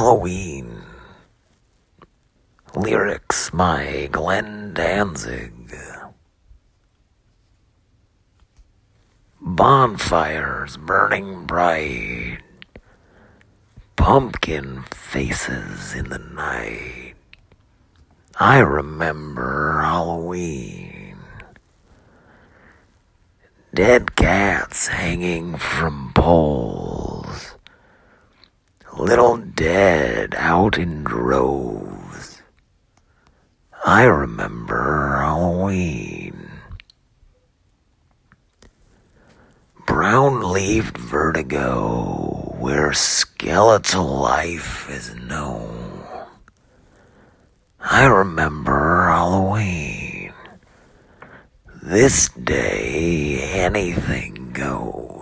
Halloween. Lyrics by Glenn Danzig. Bonfires burning bright. Pumpkin faces in the night. I remember Halloween. Dead cats hanging from poles. Little dead out in droves. I remember Halloween. Brown leaved vertigo where skeletal life is known. I remember Halloween. This day anything goes.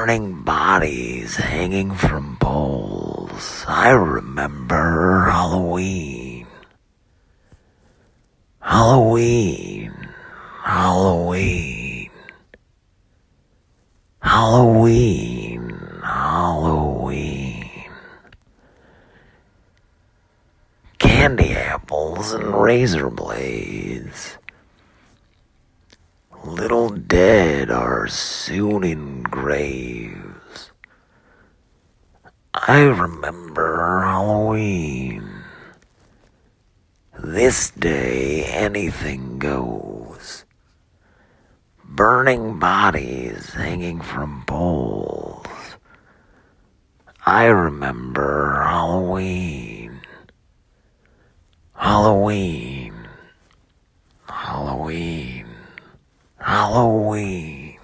Burning bodies hanging from poles. I remember Halloween. Halloween. Halloween. Halloween. Halloween. Candy apples and razor blades. Little dead are soon in graves. I remember Halloween. This day anything goes. Burning bodies hanging from poles. I remember Halloween. Halloween. Halloween. Halloween.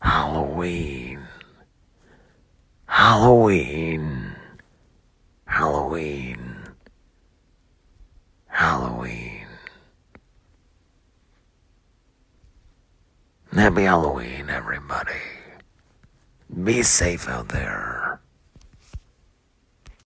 Halloween. Halloween. Halloween. Halloween. Happy Halloween, everybody. Be safe out there.